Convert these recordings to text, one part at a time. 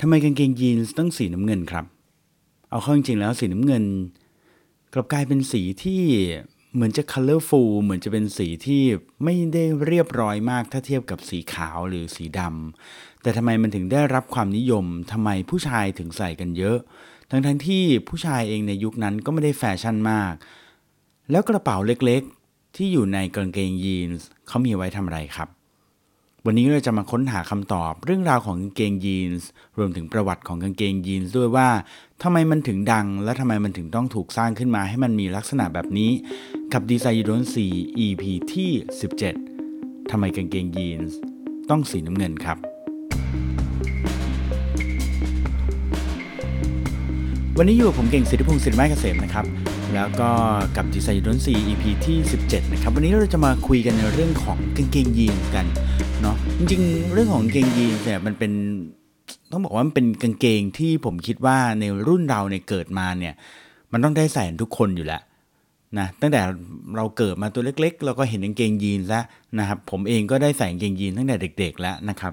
ทำไมกางเกงยีนส์ต้องสีน้ำเงินครับ เอาเข้าจริงๆแล้วสีน้ำเงิน กลับกลายเป็นสีที่เหมือนจะ colorful เหมือนจะเป็นสีที่ไม่ได้เรียบร้อยมากถ้าเทียบกับสีขาวหรือสีดำแต่ทำไมมันถึงได้รับความนิยมทำไมผู้ชายถึงใส่กันเยอะ ทั้งทั้งๆที่ผู้ชายเองในยุคนั้นก็ไม่ได้แฟชั่นมาก แล้วกระเป๋าเล็กๆ ที่อยู่ในกางเกงยีนส์เขามีไว้ทำอะไรครับ วันนี้เราจะมาค้นหาคำตอบเรื่องราวของกางเกงยีนส์รวมถึงประวัติของกางเกงยีนส์ด้วยว่าทำไมมันถึงดัง และทำไมมันถึงต้องถูกสร้างขึ้นมาให้มันมีลักษณะแบบนี้ กับดีไซน์ยูโดนสี EP ที่ 17ทำไมกางเกงยีนส์ต้องสีน้ำเงินครับ วันนี้อยู่กับผมเก่งสิทธิพงศ์สิทธิไม้เกษมนะครับแล้วก็กับดีไซน์ยูโดนซี EP ที่ 17 นะครับ วันนี้เราจะมาคุยกันในเรื่องของกางเกงยีนส์กัน เนาะจริงๆ เรื่องของเกงยีนเนี่ยมันเป็นต้องบอกว่ามันเป็นกางเกงที่ผมคิดว่าในรุ่นเราเนี่ยเกิดมาเนี่ย มันต้องได้ใส่ทุกคนอยู่แล้วนะตั้งแต่เราเกิดมาตัวเล็ก ๆ เราก็เห็นกางเกงยีนแล้วนะครับ ผมเองก็ได้ใส่กางเกงยีนตั้งแต่เด็ก ๆ แล้วนะครับ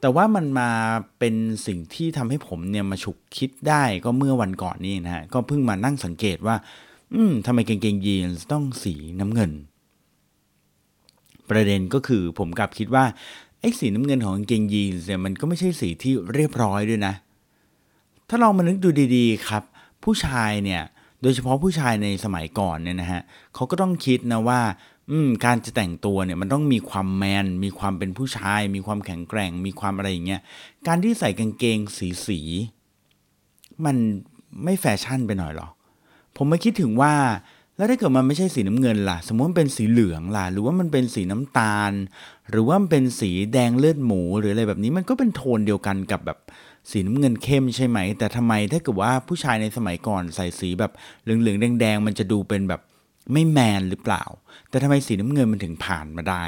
แต่ว่ามันมาเป็นสิ่งที่ทำให้ผมเนี่ยมาฉุกคิดได้ก็เมื่อวันก่อนนี้นะฮะก็เพิ่งมานั่งสังเกตว่า อืมทำไมกางเกงยีนต้องสีน้ำเงิน ประเด็นก็คือผมกลับคิดว่าไอ้สีน้ำเงินของกางเกงยีนส์เนี่ยมันก็ไม่ใช่สีที่เรียบร้อยด้วยนะ ถ้าลองมานึกดูดีๆครับ ผู้ชายเนี่ยโดยเฉพาะผู้ชายในสมัยก่อนเนี่ยนะฮะเขาก็ต้องคิดนะว่าอืมการจะแต่งตัวเนี่ยมันต้องมีความแมน มีความเป็นผู้ชาย มีความแข็งแกร่ง มีความอะไรอย่างเงี้ย การที่ใส่กางเกงสีสี มันไม่แฟชั่นไปหน่อยหรอ ผมไมาคิดถึงว่า แล้วถ้าเกิดมันไม่ใช่สีน้ำเงินล่ะ สมมติมันเป็นสีเหลืองล่ะ หรือว่ามันเป็นสีน้ำตาล หรือว่ามันเป็นสีแดงเลือดหมูหรืออะไรแบบนี้มันก็เป็นโทนเดียวกันกับแบบสีน้ำเงินเข้มใช่ไหม แต่ทำไมถ้าเกิดว่าผู้ชายในสมัยก่อนใส่สีแบบเหลืองๆแดงๆมันจะดูเป็นแบบไม่แมนหรือเปล่า แต่ทำไมสีน้ำเงินมันถึงผ่านมาได้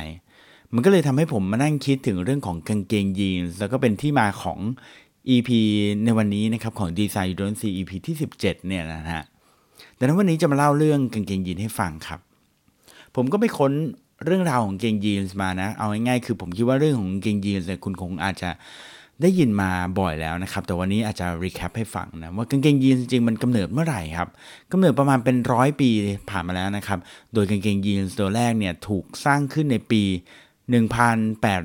มันก็เลยทำให้ผมมานั่งคิดถึงเรื่องของกางเกงยีนแล้วก็เป็นที่มาของ EP ในวันนี้นะครับของ Design You Don't See EP ที่ 17 เนี่ยนะฮะ ดังนั้นวันนี้จะมาเล่าเรื่องกางเกงยีนให้ฟังครับ ผมก็ไปค้นเรื่องราวของเกงยีนมานะ เอาง่ายๆคือผมคิดว่าเรื่องของเกงยีนเนี่ยคุณคงอาจจะได้ยินมาบ่อยแล้วนะครับ แต่วันนี้อาจจะรีแคปให้ฟังนะว่ากางเกงยีนจริงๆมันกำเนิดเมื่อไหร่ครับกำเนิดประมาณเป็นร้อยปีผ่านมาแล้วนะครับ โดยกางเกงยีนตัวแรกเนี่ยถูกสร้างขึ้นในปี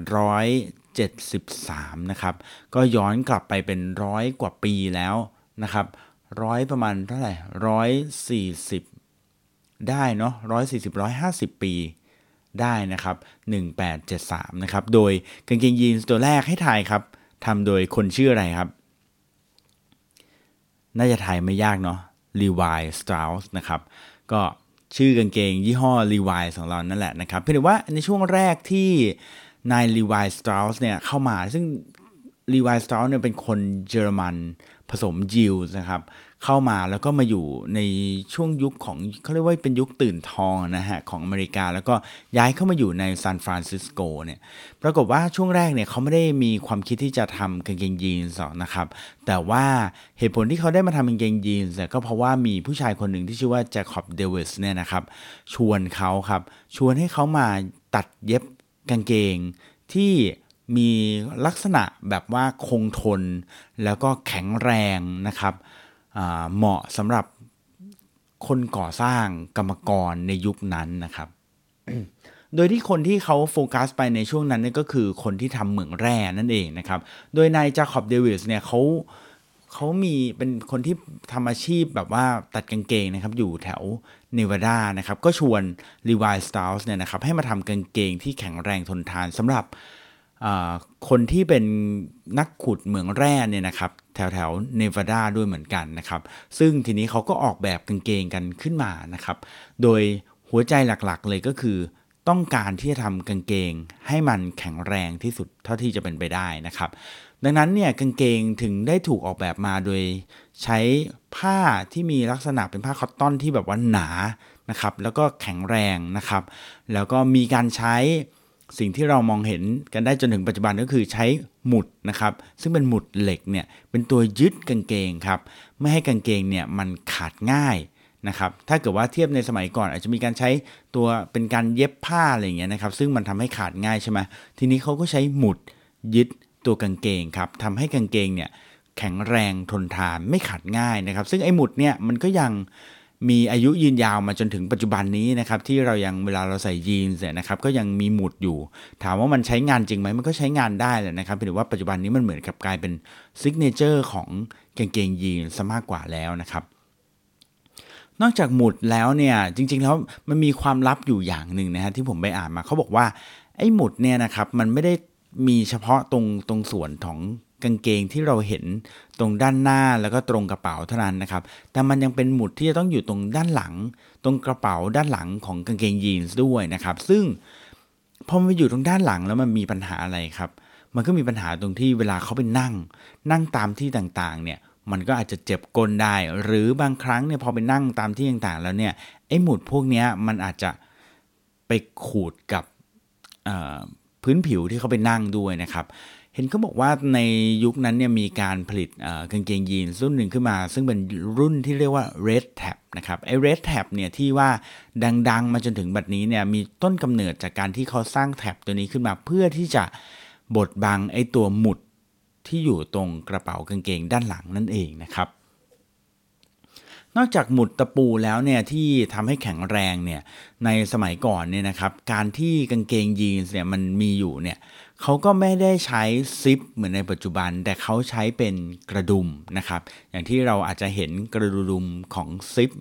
1873 นะครับ ก็ย้อนกลับไปเป็นร้อยกว่าปีแล้วนะครับ ร้อยประมาณเท่าไหร่ร้อยสี่สิบได้เนาะร้อยสี่สิบร้อยห้าสิบปีได้นะครับ 1873 นะครับ โดยกางเกงยีนส์ตัวแรกให้ถ่ายครับทำโดยคนชื่ออะไรครับ น่าจะถ่ายไม่ยากเนาะ Levi Strauss นะครับ ก็ชื่อกางเกงยี่ห้อ Levi ของเรานั่นแหละนะครับ เพียงแต่ว่าในช่วงแรกที่นาย Levi Strauss เนี่ยเข้ามา ซึ่ง Levi Strauss เนี่ยเป็นคนเยอรมันผสมยิวนะครับ เข้ามาแล้วก็มาอยู่ในช่วงยุคของเขาเรียกว่าเป็นยุคตื่นทองนะฮะของอเมริกา แล้วก็ย้ายเข้ามาอยู่ในซานฟรานซิสโกเนี่ยปรากฏว่าช่วงแรกเนี่ยเขาไม่ได้มีความคิดที่จะทำกางเกงยีนส์หรอกนะครับ แต่ว่าเหตุผลที่เขาได้มาทำกางเกงยีนส์ก็เพราะว่ามีผู้ชายคนหนึ่งที่ชื่อว่าแจคอบเดวิสเนี่ยนะครับชวนเขาครับชวนให้เขามาตัดเย็บกางเกงที่มีลักษณะแบบว่าคงทนแล้วก็แข็งแรงนะครับ เหมาะสำหรับคนก่อสร้างกรรมกรในยุคนั้นนะครับ โดยที่คนที่เขาโฟกัสไปในช่วงนั้นนี่ก็คือคนที่ทำเหมืองแร่นั่นเองนะครับ โดยนายจาคอบเดวิสเนี่ยเขาเขามีเป็นคนที่ทำอาชีพแบบว่าตัดกางเกงนะครับ อยู่แถวเนวาดานะครับ ก็ชวนลีวายสตาร์สเนี่ยนะครับให้มาทำกางเกงที่แข็งแรงทนทานสำหรับ คนที่เป็นนักขุดเหมืองแร่เนี่ยนะครับ แถวแถวเนวาดาด้วยเหมือนกันนะครับ ซึ่งทีนี้เขาก็ออกแบบกางเกงกันขึ้นมานะครับ โดยหัวใจหลักๆเลยก็คือต้องการที่จะทำกางเกงให้มันแข็งแรงที่สุดเท่าที่จะเป็นไปได้นะครับ ดังนั้นเนี่ยกางเกงถึงได้ถูกออกแบบมาโดยใช้ผ้าที่มีลักษณะเป็นผ้าคอตตอนที่แบบว่าหนานะครับ แล้วก็แข็งแรงนะครับ แล้วก็มีการใช้ สิ่งที่เรามองเห็นกันได้จนถึงปัจจุบันก็คือใช้หมุดนะครับ ซึ่งเป็นหมุดเหล็กเนี่ยเป็นตัวยึดกางเกงครับ ไม่ให้กางเกงเนี่ยมันขาดง่ายนะครับ ถ้าเกิดว่าเทียบในสมัยก่อน อาจจะมีการใช้ตัวเป็นการเย็บผ้าอะไรอย่างเงี้ยนะครับ ซึ่งมันทำให้ขาดง่ายใช่ไหมทีนี้เขาก็ใช้หมุดยึดตัวกางเกงครับทำให้กางเกงเนี่ยแข็งแรงทนทานไม่ขัดง่ายนะครับ ซึ่งไอ้หมุดเนี่ยมันก็ยัง มีอายุยืนยาวมาจนถึงปัจจุบันนี้นะครับที่เรายังเวลาเราใส่ยีนส์เนี่ยนะครับก็ยังมีหมุดอยู่ ถามว่ามันใช้งานจริงไหมมันก็ใช้งานได้แหละนะครับเพียงแต่ว่าปัจจุบันนี้มันเหมือนกับกลายเป็นซิกเนเจอร์ของกางเกงยีนส์ซะมากกว่าแล้วนะครับนอกจากหมุดแล้วเนี่ยจริงๆแล้วมันมีความลับอยู่อย่างหนึ่งนะฮะที่ผมไปอ่านมาเขาบอกว่าไอ้หมุดเนี่ยนะครับมันไม่ได้มีเฉพาะตรงตรงส่วนของ กางเกงที่เราเห็นตรงด้านหน้าแล้วก็ตรงกระเป๋าเท่านั้นนะครับ แต่มันยังเป็นหมุดที่จะต้องอยู่ตรงด้านหลัง ตรงกระเป๋าด้านหลังของกางเกงยีนส์ด้วยนะครับ ซึ่งพอมันอยู่ตรงด้านหลังแล้วมันมีปัญหาอะไรครับ มันก็มีปัญหาตรงที่เวลาเขาไปนั่ง นั่งตามที่ต่างๆ เนี่ย มันก็อาจจะเจ็บก้นได้ หรือบางครั้งเนี่ยพอไปนั่งตามที่ต่างๆ แล้วเนี่ย ไอ้หมุดพวกนี้มันอาจจะไปขูดกับพื้นผิวที่เขาไปนั่งด้วยนะครับ เห็นเขาบอกว่าในยุคนั้นเนี่ยมีการผลิตกางเกงยีนรุ่นหนึ่งขึ้นมา ซึ่งเป็นรุ่นที่เรียกว่า Red Tab นะครับไอ้ Red Tab เนี่ยที่ว่าดังๆ มาจนถึงบัดนี้เนี่ยมีต้นกำเนิดจากการที่เขาสร้างแท็บตัวนี้ขึ้นมาเพื่อที่จะบดบังไอ้ตัวหมุดที่อยู่ตรงกระเป๋ากางเกงด้านหลังนั่นเองนะครับ นอกจากหมุดตะปูแล้วเนี่ยที่ทำให้แข็งแรงเนี่ยในสมัยก่อนเนี่ยนะครับการที่กางเกงยีนส์เนี่ยมันมีอยู่เนี่ย เขาก็ไม่ได้ใช้ซิปเหมือนในปัจจุบัน แต่เขาใช้เป็นกระดุมนะครับ อย่างที่เราอาจจะเห็นกระดุมของซิป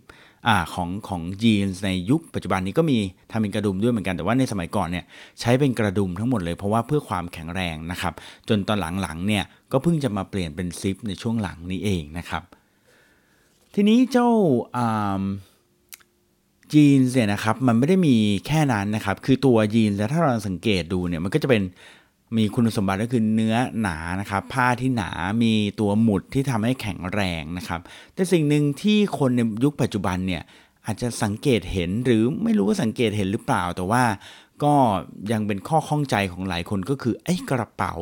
อ่าของของยีนในยุคปัจจุบันนี้ก็มีทำเป็นกระดุมด้วยเหมือนกันแต่ว่าในสมัยก่อนเนี่ยใช้เป็นกระดุมทั้งหมดเลย เพราะว่าเพื่อความแข็งแรงนะครับ จนตอนหลังๆเนี่ยก็เพิ่งจะมาเปลี่ยนเป็นซิปในช่วงหลังนี้เองนะครับ ทีนี้เจ้ายีนเนี่ยนะครับมันไม่ได้มีแค่นั้นนะครับ คือตัวยีนแล้วถ้าเราสังเกตดูเนี่ยมันก็จะเป็น มีคุณสมบัติก็คือเนื้อหนานะครับ ผ้าที่หนามีตัวหมุดที่ทำให้แข็งแรงนะครับ แต่สิ่งหนึ่งที่คนในยุคปัจจุบันเนี่ยอาจจะสังเกตเห็นหรือไม่รู้ว่าสังเกตเห็นหรือเปล่า แต่ว่าก็ยังเป็นข้อข้องใจของหลายคนก็คือไอ้กระเป๋า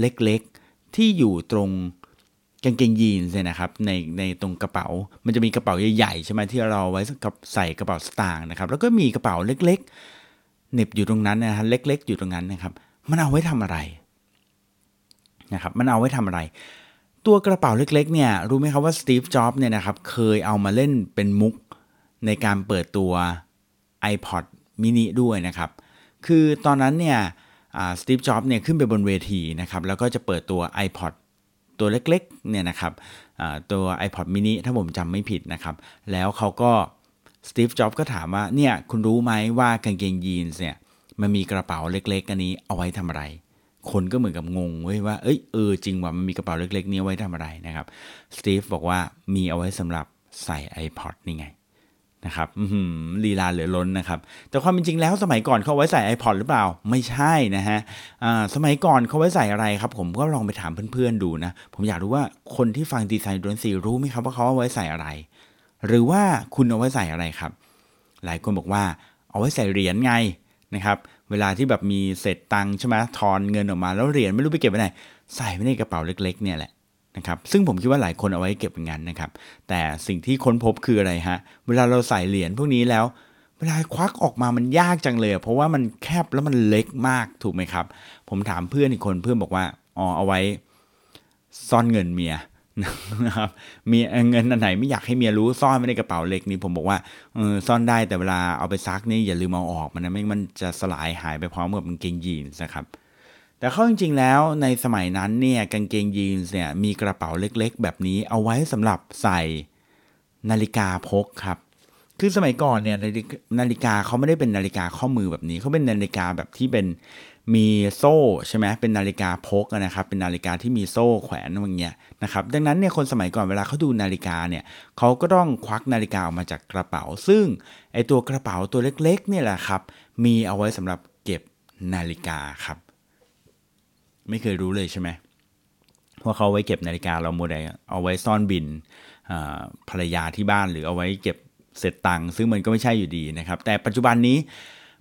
เล็กๆ ที่อยู่ตรงกางเกงยีนส์นะครับในในตรงกระเป๋า มันจะมีกระเป๋าใหญ่ๆใช่ไหมที่เราไว้กับใส่กระเป๋าสตางค์นะครับ แล้วก็มีกระเป๋าเล็ก ๆ เน็บอยู่ตรงนั้นนะฮะเล็ก ๆ อยู่ตรงนั้นนะครับ มันเอาไว้ทำอะไรนะครับมันเอาไว้ทำอะไร ตัวกระเป๋าเล็กๆเนี่ยรู้ไหมครับว่าสตีฟจ็อบส์เนี่ยนะครับเคยเอามาเล่นเป็นมุกในการเปิดตัว iPod mini ด้วยนะครับ คือตอนนั้นเนี่ยสตีฟจ็อบส์เนี่ยขึ้นไปบนเวทีนะครับแล้วก็จะเปิดตัว iPod ตัวเล็กๆเนี่ยนะครับตัว iPod mini ถ้าผมจำไม่ผิดนะครับ แล้วเขาก็สตีฟจ็อบส์ก็ถามว่าเนี่ยคุณรู้ไหมว่ากางเกงยีนส์เนี่ย มันมีกระเป๋าเล็ก ๆ อันนี้เอาไว้ทำอะไร คนก็เหมือนกับงงเว้ยว่า เอ้ยเออจริงว่ามันมีกระเป๋าเล็ก ๆ นี้ไว้ทำอะไรนะครับสตีฟบอกว่ามีเอาไว้สำหรับใส่ iPod นี่ไงนะครับลีลาเหลือล้นนะครับ แต่ความเป็นจริงแล้วสมัยก่อนเขาไว้ใส่ iPod หรือเปล่า ไม่ใช่นะฮะสมัยก่อนเขาไว้ใส่อะไรครับ ผมก็ลองไปถามเพื่อนๆดูนะ ผมอยากรู้ว่าคนที่ฟังดีไซน์ดนตรีรู้ไหมครับว่าเขาเอาไว้ใส่อะไร หรือว่าคุณเอาไว้ใส่อะไรครับ หลายคนบอกว่าเอาไว้ใส่เหรียญไง นะครับเวลาที่แบบมีเศษตังค์ใช่ไหมทอนเงินออกมาแล้วเหรียญไม่รู้ไปเก็บไว้ไหนใส่ไว้ในกระเป๋าเล็กๆเนี่ยแหละนะครับซึ่งผมคิดว่าหลายคนเอาไว้เก็บอย่างนั้นนะครับ แต่สิ่งที่ค้นพบคืออะไรฮะเวลาเราใส่เหรียญพวกนี้แล้ว เวลาควักออกมามันยากจังเลย เพราะว่ามันแคบแล้วมันเล็กมากถูกไหมครับ ผมถามเพื่อนอีกคนเพื่อนบอกว่าอ๋อเอาไว้ซ่อนเงินเมีย นะครับมีเงินอันไหนไม่อยากให้เมียรู้ซ่อนไว้ในกระเป๋าเล็กนี่ผมบอกว่าเออซ่อนได้แต่เวลาเอาไปซักนี่อย่าลืมเอาออกมันนะไม่มันจะสลายหายไปพร้อมกับกางเกงยีนส์นะครับ แต่ข้อจริง ๆ แล้วในสมัยนั้นเนี่ยกางเกงยีนส์เนี่ยมีกระเป๋าเล็กๆ แบบนี้เอาไว้สำหรับใส่นาฬิกาพกครับ คือสมัยก่อนเนี่ยนาฬิกาเขาไม่ได้เป็นนาฬิกาข้อมือแบบนี้เขาเป็นนาฬิกาแบบที่เป็น มีโซ่ใช่ไหมเป็นนาฬิกาพกนะครับ เป็นนาฬิกาที่มีโซ่แขวนอย่างเงี้ยนะครับ ดังนั้นเนี่ยคนสมัยก่อนเวลาเขาดูนาฬิกาเนี่ยเขาก็ต้องควักนาฬิกาออกมาจากกระเป๋า ซึ่งไอตัวกระเป๋าตัวเล็กๆเนี่ยแหละครับ มีเอาไว้สำหรับเก็บนาฬิกาครับ ไม่เคยรู้เลยใช่ไหมว่าเขาไว้เก็บนาฬิกาเราโมเมเอาไว้ซ่อนบิลภรรยาที่บ้านหรือเอาไว้เก็บเสร็จตังค์ซึ่งมันก็ไม่ใช่อยู่ดีนะครับ แต่ปัจจุบันนี้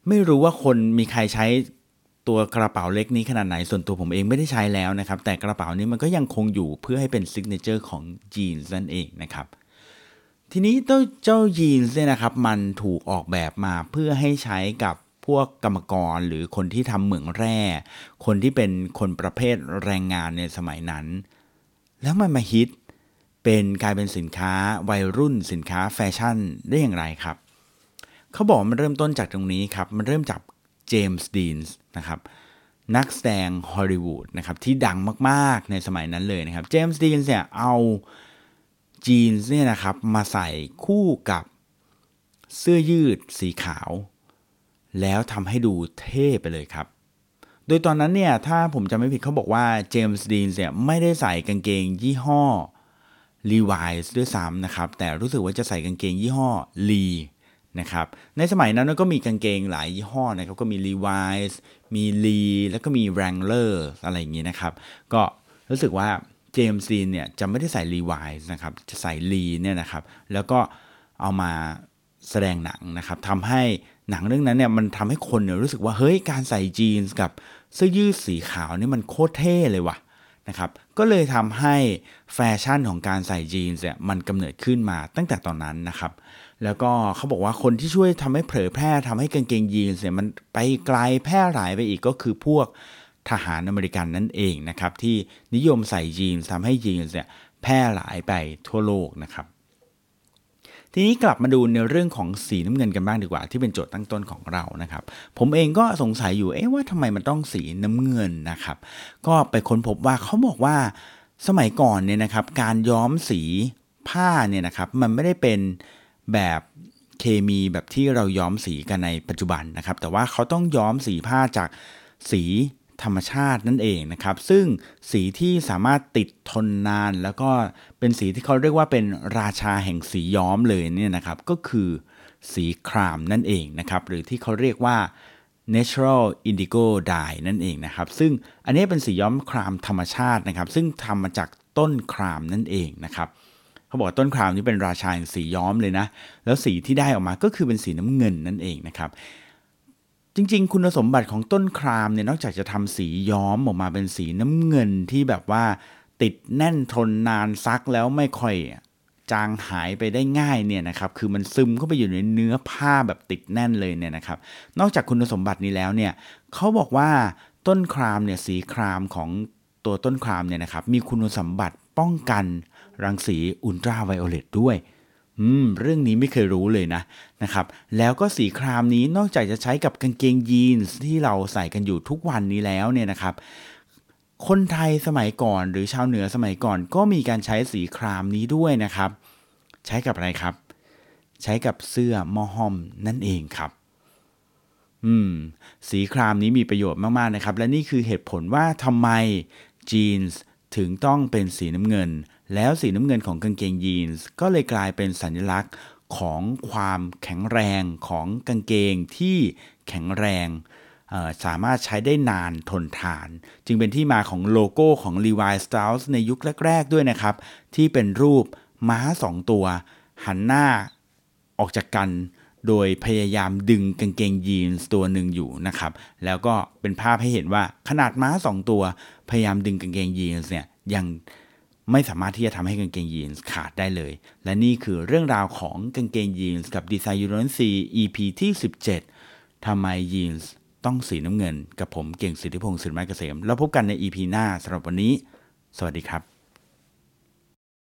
ไม่รู้ว่าคนมีใครใช้ ตัวกระเป๋าเล็กนี้ขนาดไหนส่วนตัวผมเองไม่ได้ใช้แล้วนะครับ แต่กระเป๋านี้มันก็ยังคงอยู่เพื่อให้เป็น signature ของจีนส์นั่นเองนะครับ ทีนี้เจ้าเจ้ายีนส์เนี่ยนะครับ มันถูกออกแบบมาเพื่อให้ใช้กับพวกกรรมกรหรือคนที่ทำเหมืองแร่ คนที่เป็นคนประเภทแรงงานในสมัยนั้น แล้วมันมาฮิตเป็นกลายเป็นสินค้าวัยรุ่นสินค้าแฟชั่นได้อย่างไรครับ เขาบอกมันเริ่มต้นจากตรงนี้ครับ มันเริ่มจาก เจมส์ดีนส์นะครับนักแสดงฮอลลีวูดนะครับที่ดังมากๆในสมัยนั้นเลยนะครับเจมส์ดีนส์เนี่ยเอาจีนส์เนี่ยนะครับมาใส่คู่กับเสื้อยืดสีขาว แล้วทำให้ดูเท่ไปเลยครับ โดยตอนนั้นเนี่ยถ้าผมจำไม่ผิดเขาบอกว่าเจมส์ดีนส์เนี่ยไม่ได้ใส่กางเกงยี่ห้อ Levi's ด้วยซ้ำนะครับ แต่รู้สึกว่าจะใส่กางเกงยี่ห้อ Lee นะครับในสมัยนั้นก็มีกางเกงหลายยี่ห้อนะครับก็มี Levi's มี Lee แล้วก็มี Wrangler อะไรอย่างนี้นะครับ ก็รู้สึกว่าเจมส์ดีนเนี่ยจะไม่ได้ใส่ Levi's นะครับจะใส่ Lee เนี่ยนะครับแล้วก็เอามาแสดงหนังนะครับทำให้หนังเรื่องนั้นเนี่ยมันทำให้คนเนี่ยรู้สึกว่าเฮ้ยการใส่จีนส์กับเสื้อยืดสีขาวนี่มันโคตรเท่เลยว่ะนะครับก็เลยทำให้แฟชั่นของการใส่จีนส์เนี่ยมันกำเนิดขึ้นมาตั้งแต่ตอนนั้นนะครับ แล้วก็เขาบอกว่าคนที่ช่วยทำให้เผยแพร่ทำให้กางเกงยีนเนี่ยมันไปไกลแพร่หลายไปอีกก็คือพวกทหารอเมริกันนั่นเองนะครับ ที่นิยมใส่ยีนส์ทำให้ยีนเนี่ยแพร่หลายไปทั่วโลกนะครับ ทีนี้กลับมาดูในเรื่องของสีน้ำเงินกันบ้างดีกว่า ที่เป็นโจทย์ตั้งต้นของเรานะครับ ผมเองก็สงสัยอยู่เอ๊ะว่าทำไมมันต้องสีน้ำเงินนะครับ ก็ไปค้นพบว่าเขาบอกว่าสมัยก่อนเนี่ยนะครับ การย้อมสีผ้าเนี่ยนะครับ มันไม่ได้เป็น แบบเคมีแบบที่เราย้อมสีกันในปัจจุบันนะครับ แต่ว่าเขาต้องย้อมสีผ้าจากสีธรรมชาตินั่นเองนะครับ ซึ่งสีที่สามารถติดทนนาน แล้วก็เป็นสีที่เขาเรียกว่าเป็นราชาแห่งสีย้อมเลยเนี่ยนะครับ ก็คือสีครามนั่นเองนะครับ หรือที่เขาเรียกว่า natural indigo dye นั่นเองนะครับ ซึ่งอันนี้เป็นสีย้อมครามธรรมชาตินะครับ ซึ่งทำมาจากต้นครามนั่นเองนะครับ เขาบอกต้นครามนี่เป็นราชาแห่งสีย้อมเลยนะ แล้วสีที่ได้ออกมาก็คือเป็นสีน้ำเงินนั่นเองนะครับ จริงๆ คุณสมบัติของต้นครามเนี่ยนอกจากจะทำสีย้อมออกมาเป็นสีน้ำเงินที่แบบว่า ติดแน่นทนนานซักแล้วไม่ค่อยจางหายไปได้ง่ายเนี่ยนะครับคือมันซึมเข้าไปอยู่ในเนื้อผ้าแบบติดแน่นเลยเนี่ยนะครับ นอกจากคุณสมบัตินี้แล้วเนี่ยเขาบอกว่าต้นครามเนี่ยสีครามของตัวต้นครามเนี่ยนะครับมีคุณสมบัติ ป้องกันรังสีอุลตราไวโอเลตด้วย อืม เรื่องนี้ไม่เคยรู้เลยนะนะครับ แล้วก็สีครามนี้นอกจากจะใช้กับกางเกงยีนส์ที่เราใส่กันอยู่ทุกวันนี้แล้วเนี่ยนะครับ คนไทยสมัยก่อนหรือชาวเหนือสมัยก่อน ก็มีการใช้สีครามนี้ด้วยนะครับ ใช้กับอะไรครับ ใช้กับเสื้อมอหอมนั่นเองครับอืม สีครามนี้มีประโยชน์มาก ๆ นะครับ และนี่คือเหตุผลว่าทำไมจีนส์ ถึงต้องเป็นสีน้ำเงิน แล้วสีน้ำเงินของกางเกงยีนส์ก็เลยกลายเป็นสัญลักษณ์ของความแข็งแรงของกางเกงที่แข็งแรงสามารถใช้ได้นานทนทาน จึงเป็นที่มาของโลโก้ของ Levi Strauss ในยุคแรก ๆ ด้วยนะครับ ที่เป็นรูปม้าสองตัว หันหน้าออกจากกัน โดยพยายามดึงกางเกงยีนส์ตัวหนึ่งอยู่นะครับ แล้วก็เป็นภาพให้เห็นว่าขนาดม้าสองตัว พยายามดึงกางเกงยีนส์เนี่ยยังไม่สามารถที่จะทำให้กางเกงยีนส์ขาดได้เลย และนี่คือเรื่องราวของกางเกงยีนส์กับดีไซน์ยูโรนซี EP ที่ 17 ทำไมยีนส์ต้องสีน้ำเงิน กับผมเก่งสิทธิพงศ์สิริมาเกษม แล้วพบกันใน EP หน้าสำหรับวันนี้ สวัสดีครับ